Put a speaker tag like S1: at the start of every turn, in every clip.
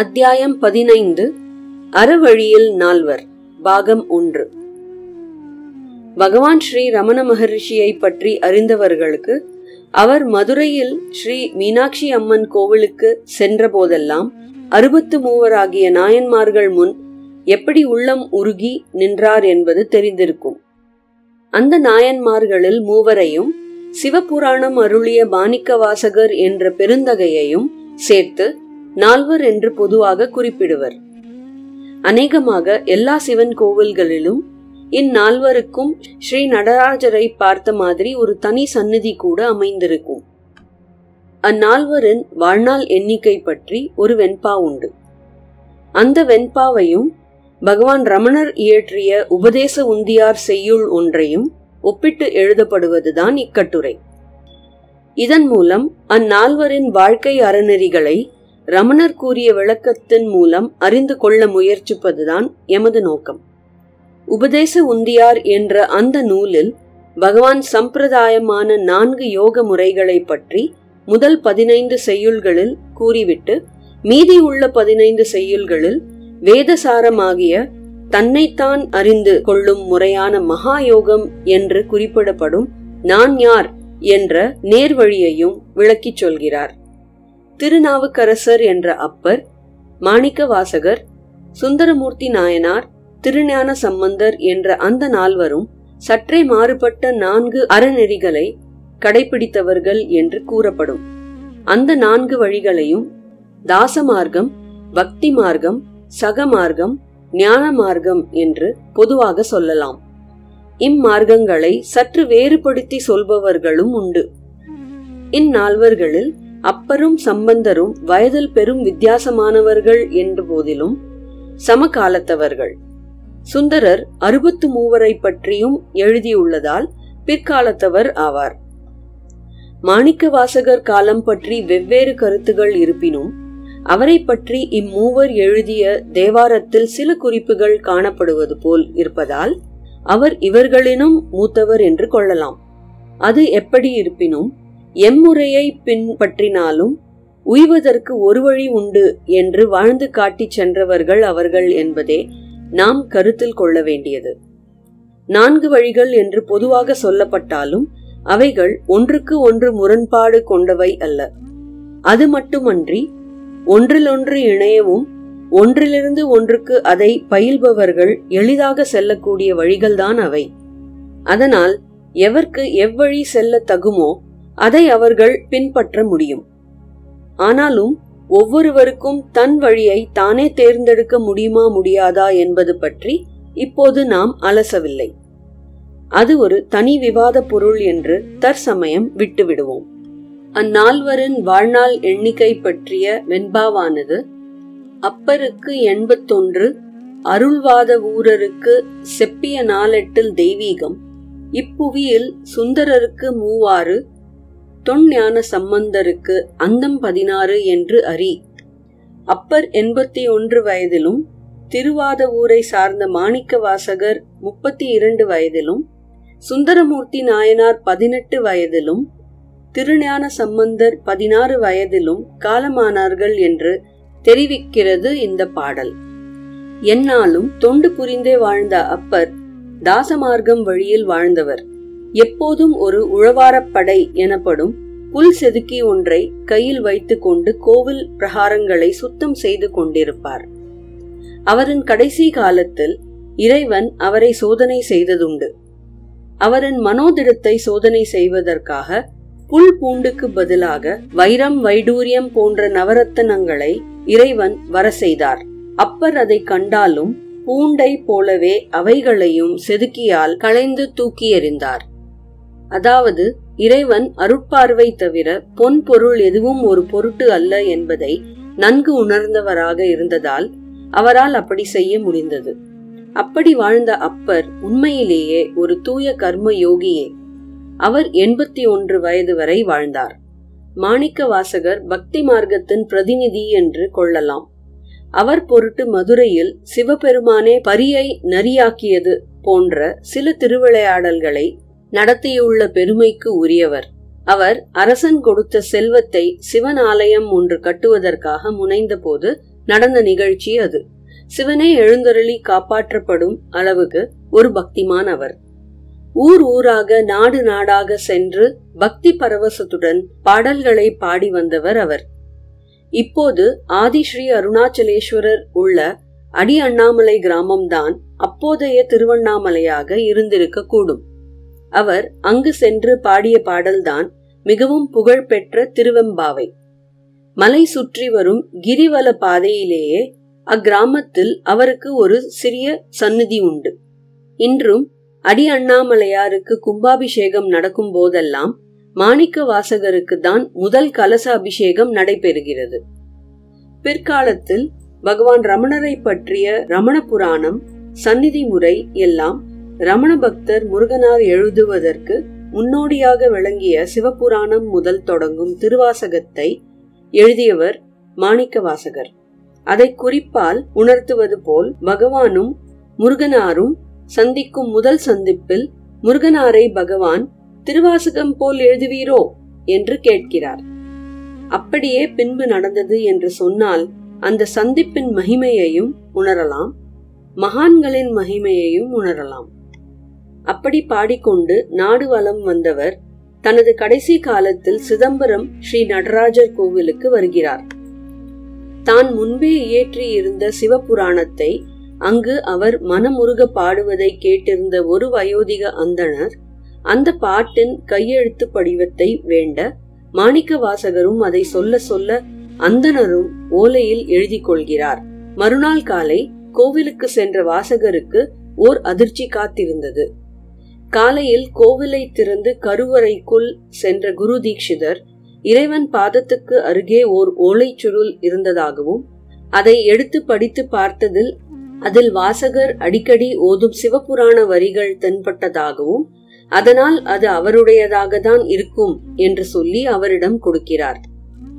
S1: அத்தியாயம் பதினைந்து. அறவழியில் நால்வர். பாகம் ஒன்று. பகவான் ஸ்ரீ ரமண மகரிஷியை பற்றி அறிந்தவர்களுக்கு அவர் மதுரையில் ஸ்ரீ மீனாட்சி அம்மன் கோவிலுக்கு சென்ற போதெல்லாம் அறுபத்து மூவராகிய நாயன்மார்கள் முன் எப்படி உள்ளம் உருகி நின்றார் என்பது தெரிந்திருக்கும். அந்த நாயன்மார்களில் மூவரையும் சிவபுராணம் அருளிய மாணிக்க வாசகர் என்ற பெருந்தகையையும் சேர்த்து நால்வர் என்று பொதுவாக குறிப்பிடுவர். அநேகமாக எல்லா சிவன் கோவில்களிலும் இந்நால்வருக்கும் ஸ்ரீ நடராஜரை பார்த்த மாதிரி ஒரு தனி சந்நிதி கூட அமைந்திருக்கும். அந்நால்வரின் வாழ்நாள் எண்ணிக்கை பற்றி ஒரு வெண்பா உண்டு. அந்த வெண்பாவையும் பகவான் ரமணர் இயற்றிய உபதேச உந்தியார் செய்யுள் ஒன்றையும் ஒப்பிட்டு எழுதப்படுவதுதான் இக்கட்டுரை. இதன் மூலம் அந்நால்வரின் வாழ்க்கை அறநெறிகளை ரமணர் கூறிய விளக்கத்தின் மூலம் அறிந்து கொள்ள முயற்சிப்பதுதான் எமது நோக்கம். உபதேச உந்தியார் என்ற அந்த நூலில் பகவான் சம்பிரதாயமான நான்கு யோக முறைகளை பற்றி முதல் பதினைந்து செய்யுள்களில் கூறிவிட்டு மீதி உள்ள பதினைந்து செய்யுள்களில் வேதசாரமாகிய தன்னைத்தான் அறிந்து கொள்ளும் முறையான மகா யோகம் என்று குறிப்பிடப்படும் நான் யார் என்ற நேர்வழியையும் விளக்கிச் சொல்கிறார். திருநாவுக்கரசர் என்ற அப்பர் மாணிக்க வாசகர் சுந்தரமூர்த்தி நாயனார் திருஞான சம்பந்தர் என்ற அந்த நால்வரும் சற்றே மாறுபட்ட நான்கு அறநெறிகளை கடைபிடித்தவர்கள் என்று கூறப்படும். அந்த நான்கு வழிகளையும் தாச மார்க்கம் பக்தி மார்க்கம் சகமார்க்கம் ஞான மார்க்கம் என்று பொதுவாக சொல்லலாம். இம்மார்க்கங்களை சற்று வேறுபடுத்தி சொல்பவர்களும் உண்டு. இந்நால்வர்களில் அப்பரும் சம்பந்தரும் வயதில் பெரும் வித்தியாசமானவர்கள் என்ற போதிலும் சமகாலத்தவர்கள். சுந்தரர் அறுபத்து மூவரை பற்றியும் எழுதியுள்ளதால் பிற்காலத்தவர் ஆவார். மாணிக்க வாசகர் காலம் பற்றி வெவ்வேறு கருத்துகள் இருப்பினும் அவரை பற்றி இம்மூவர் எழுதிய தேவாரத்தில் சில குறிப்புகள் காணப்படுவது போல் இருப்பதால் அவர் இவர்களினும் மூத்தவர் என்று கொள்ளலாம். அது எப்படி இருப்பினும் எம்முறையை பின்பற்றினாலும் உய்வதற்கு ஒரு வழி உண்டு என்று வாழ்ந்து காட்டிச் சென்றவர்கள் அவர்கள் என்பதே நாம் கருத்தில் கொள்ள வேண்டியது. நான்கு வழிகள் என்று பொதுவாக சொல்லப்பட்டாலும் அவைகள் ஒன்றுக்கு ஒன்று முரண்பாடு கொண்டவை அல்ல. அது மட்டுமன்றி ஒன்றிலொன்று இணையவும் ஒன்றிலிருந்து ஒன்றுக்கு அதை பயில்பவர்கள் எளிதாக செல்லக்கூடிய வழிகள்தான் அவை. அதனால் எவர்க்கு எவ்வழி செல்ல தகுமோ அதை அவர்கள் பின்பற்ற முடியும். ஆனாலும் ஒவ்வொருவருக்கும் தன் வழியை தானே தேர்ந்தெடுக்க முடியுமா முடியாதா என்பது பற்றி இப்போது நாம் அலசவில்லை. அது ஒரு தனி விவாத பொருள் என்று தற்சமயம் விட்டுவிடுவோம். அந்நால்வரின் வாழ்நாள் எண்ணிக்கை பற்றிய வெண்பாவானது அப்பருக்கு எண்பத்தொன்று அருள்வாத ஊரருக்கு செப்பிய நாளெட்டில் தெய்வீகம் இப்புவியில் சுந்தரருக்கு மூவாறு தொன்ஞான சம்பந்தருக்கு அந்தம் பதினாறு என்று அறி அப்பர் எண்பத்தி ஒன்று வயதிலும் திருவாத ஊரை சார்ந்த மாணிக்க வாசகர் முப்பத்தி இரண்டு வயதிலும் சுந்தரமூர்த்தி நாயனார் பதினெட்டு வயதிலும் திருஞான சம்பந்தர் பதினாறு வயதிலும் காலமானார்கள் என்று தெரிவிக்கிறது இந்த பாடல். என்னாலும் தொண்டு புரிந்தே வாழ்ந்த அப்பர் தாசமார்க்கம் வழியில் வாழ்ந்தவர். எப்போதும் ஒரு உழவாரப்படை எனப்படும் புல் செதுக்கி ஒன்றை கையில் வைத்துக்கொண்டு கோவில் பிரகாரங்களை சுத்தம் செய்து கொண்டிருப்பார். அவரின் கடைசி காலத்தில் இறைவன் அவரை சோதனை செய்ததுண்டு. அவரின் மனோதிடத்தை சோதனை செய்வதற்காக புல் பூண்டுக்கு பதிலாக வைரம் வைடூரியம் போன்ற நவரத்தனங்களை இறைவன் வர செய்தார். அப்பர் அதை கண்டாலும் பூண்டை போலவே அவைகளையும் செதுக்கியால் களைந்து தூக்கி எறிந்தார். அதாவது இறைவன் அருட்பார்வை தவிர பொன் பொருள் எதுவும் ஒரு பொருட்டு அல்ல என்பதை நன்கு உணர்ந்தவராக இருந்ததால் அவரால் அப்படி செய்ய முடிந்தது. அப்படி வாழ்ந்த அப்பர் உண்மையிலேயே ஒரு தூய கர்ம யோகியே. அவர் எண்பத்தி ஒன்று வயது வரை வாழ்ந்தார். மாணிக்க வாசகர் பக்தி மார்க்கத்தின் பிரதிநிதி என்று கொள்ளலாம். அவர் பொருட்டு மதுரையில் சிவபெருமானே பரியை நரியாக்கியது போன்ற சில திருவிளையாடல்களை நடத்தியுள்ள பெருமைக்கு உரியவர். அவர் அரசன் கொடுத்த செல்வத்தை சிவன் ஆலயம் ஒன்று கட்டுவதற்காக முனைந்தபோது நடந்த நிகழ்ச்சி அது. சிவனே எழுந்தருளி காப்பாற்றப்படும் அளவுக்கு ஒரு பக்திமான் அவர். ஊர் ஊராக நாடு நாடாக சென்று பக்தி பரவசத்துடன் பாடல்களை பாடி வந்தவர் அவர். இப்போது ஆதிஸ்ரீ அருணாச்சலேஸ்வரர் உள்ள அடி அண்ணாமலை கிராமம்தான் அப்போதைய திருவண்ணாமலையாக இருந்திருக்க கூடும் அவர் அங்கு சென்று பாடிய பாடல்தான் மிகவும் புகழ்பெற்ற திருவெம்பாவை. மலை சுற்றி வரும் கிரிவல பாதையிலேயே அக்கிராமத்தில் அவருக்கு ஒரு சிறிய சந்நிதி உண்டு. இன்றும் அடி அண்ணாமலையாருக்கு கும்பாபிஷேகம் நடக்கும் போதெல்லாம் மாணிக்க வாசகருக்கு தான் முதல் கலச அபிஷேகம் நடைபெறுகிறது. பிற்காலத்தில் பகவான் ரமணரை பற்றிய ரமண புராணம் சந்நிதி முறை எல்லாம் ரமண பக்தர் முருகனார் எழுதுவதற்கு முன்னோடியாக விளங்கிய சிவபுராணம் முதல் தொடங்கும் திருவாசகத்தை எழுதியவர் மாணிக்க வாசகர் அதை குறிப்பால் உணர்த்துவது போல் பகவானும் முருகனாரும் சந்திக்கும் முதல் சந்திப்பில் முருகனாரை பகவான் திருவாசகம் போல் எழுதுவீரோ என்று கேட்கிறார். அப்படியே பின்பு நடந்தது என்று சொன்னால் அந்த சந்திப்பின் மகிமையையும் உணரலாம் மகான்களின் மகிமையையும் உணரலாம். அப்படி பாடிக்கொண்டு நாடு வலம் வந்தவர் தனது கடைசி காலத்தில் சிதம்பரம் ஸ்ரீ நடராஜர் கோவிலுக்கு வருகிறார். தான் முன்பே இயற்றி இருந்த சிவபுராணத்தை அங்கு அவர் மனமுருக பாடுவதை கேட்டிருந்த ஒரு வயோதிக அந்தணர் அந்த பாட்டின் கையெழுத்து படிவத்தை வேண்ட மாணிக்க வாசகரும் அதை சொல்ல சொல்ல அந்தணரும் ஓலையில் எழுதி கொள்கிறார். மறுநாள் காலை கோவிலுக்கு சென்ற வாசகருக்கு ஓர் அதிர்ச்சி காத்திருந்தது. காலையில் கோவிலை திறந்து கருவறைக்குள் சென்ற குரு தீட்சிதர் இறைவன் பாதத்துக்கு அருகே ஓர் ஓலைச் சுருள் இருந்ததாகவும் அதை எடுத்து படித்து பார்த்ததில் அதில் வாசகர் அடிக்கடி ஓதும் சிவபுராண வரிகள் தென்பட்டதாகவும் அதனால் அது அவருடையதாக தான் இருக்கும் என்று சொல்லி அவரிடம் கொடுக்கிறார்.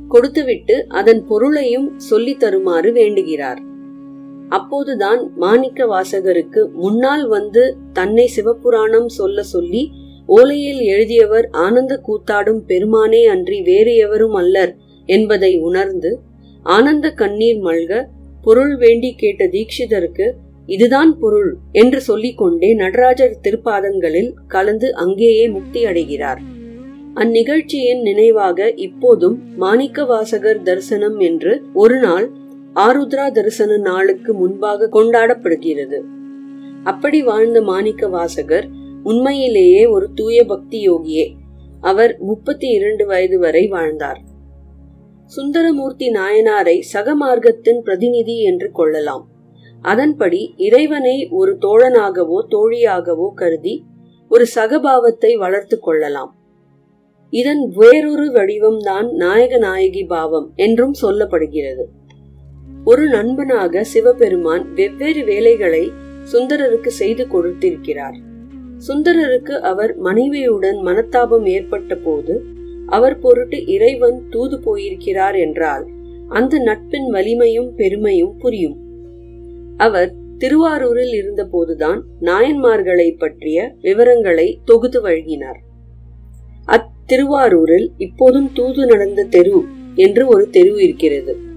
S1: கொடுத்துவிட்டு அதன் பொருளையும் சொல்லி தருமாறு வேண்டுகிறார். அப்போதுதான் மாணிக்க வாசகருக்கு முன்னால் வந்து தன்னை சிவபுராணம் சொல்ல சொல்லி ஓலையில் எழுதியவர் ஆனந்த கூத்தாடும் பெருமானே அன்றி வேறு எவரும் அல்லர் என்பதை உணர்ந்து ஆனந்த கண்ணீர் மல்க பொருள் வேண்டி கேட்ட தீட்சிதருக்கு இதுதான் பொருள் என்று சொல்லிக்கொண்டே நடராஜர் திருப்பாதங்களில் கலந்து அங்கேயே முக்தி அடைகிறார். அந்நிகழ்ச்சியின் நினைவாக இப்போதும் மாணிக்க வாசகர் தரிசனம் என்று ஒரு நாள் ஆருத்ரா தரிசன நாளுக்கு முன்பாக கொண்டாடப்படுகிறது. அப்படி வாழ்ந்த மாணிக்க வாசகர் உண்மையிலேயே ஒரு தூய பக்தி யோகியே. அவர் முப்பத்தி இரண்டு வயது வரை வாழ்ந்தார். சுந்தரமூர்த்தி நாயனாரை சகமார்க்கத்தின் பிரதிநிதி என்று கொள்ளலாம். அதன்படி இறைவனை ஒரு தோழனாகவோ தோழியாகவோ கருதி ஒரு சகபாவத்தை வளர்த்து கொள்ளலாம். இதன் வேறொரு வடிவம்தான் நாயக நாயகி பாவம் என்றும் சொல்லப்படுகிறது. ஒரு நண்பனாக சிவபெருமான் வெவ்வேறு வேலைகளை சுந்தரருக்கு செய்து கொடுத்திருக்கிறார். சுந்தரருக்கு அவர் மனைவியுடன் மனத்தாபம் ஏற்பட்ட போது அவர் பொருட்டு இறைவன் தூது போயிருக்கிறார் என்றால் அந்த நட்பின் வலிமையும் பெருமையும் புரியும். அவர் திருவாரூரில் இருந்தபோதுதான் நாயன்மார்களை பற்றிய விவரங்களை தொகுத்து வழங்கினார். அத்திருவாரூரில் இப்போதும் தூது நடந்த தெரு என்று ஒரு தெரு இருக்கிறது.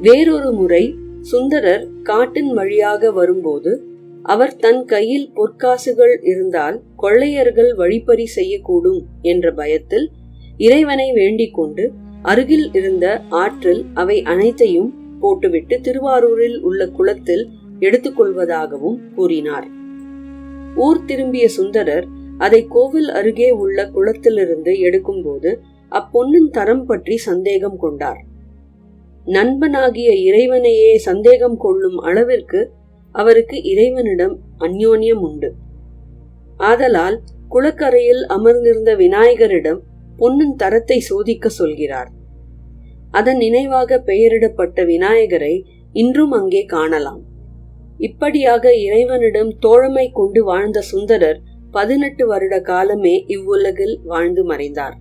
S1: வேறொரு முறை சுந்தரர் காட்டின் வழியாக வரும்போது அவர் தன் கையில் பொற்காசுகள் இருந்தால் கொள்ளையர்கள் வழிப்பறி செய்யக்கூடும் என்ற பயத்தில் இறைவனை வேண்டிக் கொண்டு அருகில் இருந்த ஆற்றில் அவை அனைத்தையும் போட்டுவிட்டு திருவாரூரில் உள்ள குளத்தில் எடுத்துக்கொள்வதாகவும் கூறினார். ஊர் திரும்பிய சுந்தரர் அதை கோவில் அருகே உள்ள குளத்திலிருந்து எடுக்கும்போது அப்பொன்னின் தரம் பற்றி சந்தேகம் கொண்டார். நண்பனாகிய இறைவனையே சந்தேகம் கொள்ளும் அளவிற்கு அவருக்கு இறைவனிடம் அந்யோன்யம் உண்டு. ஆதலால் குளக்கரையில் அமர்ந்திருந்த விநாயகரிடம் பொன்னின் தரத்தை சோதிக்க சொல்கிறார். அதன் நினைவாக பெயரிடப்பட்ட விநாயகரை இன்றும் அங்கே காணலாம். இப்படியாக இறைவனிடம் தோழமை கொண்டு வாழ்ந்த சுந்தரர் பதினெட்டு வருட காலமே இவ்வுலகில் வாழ்ந்து மறைந்தார்.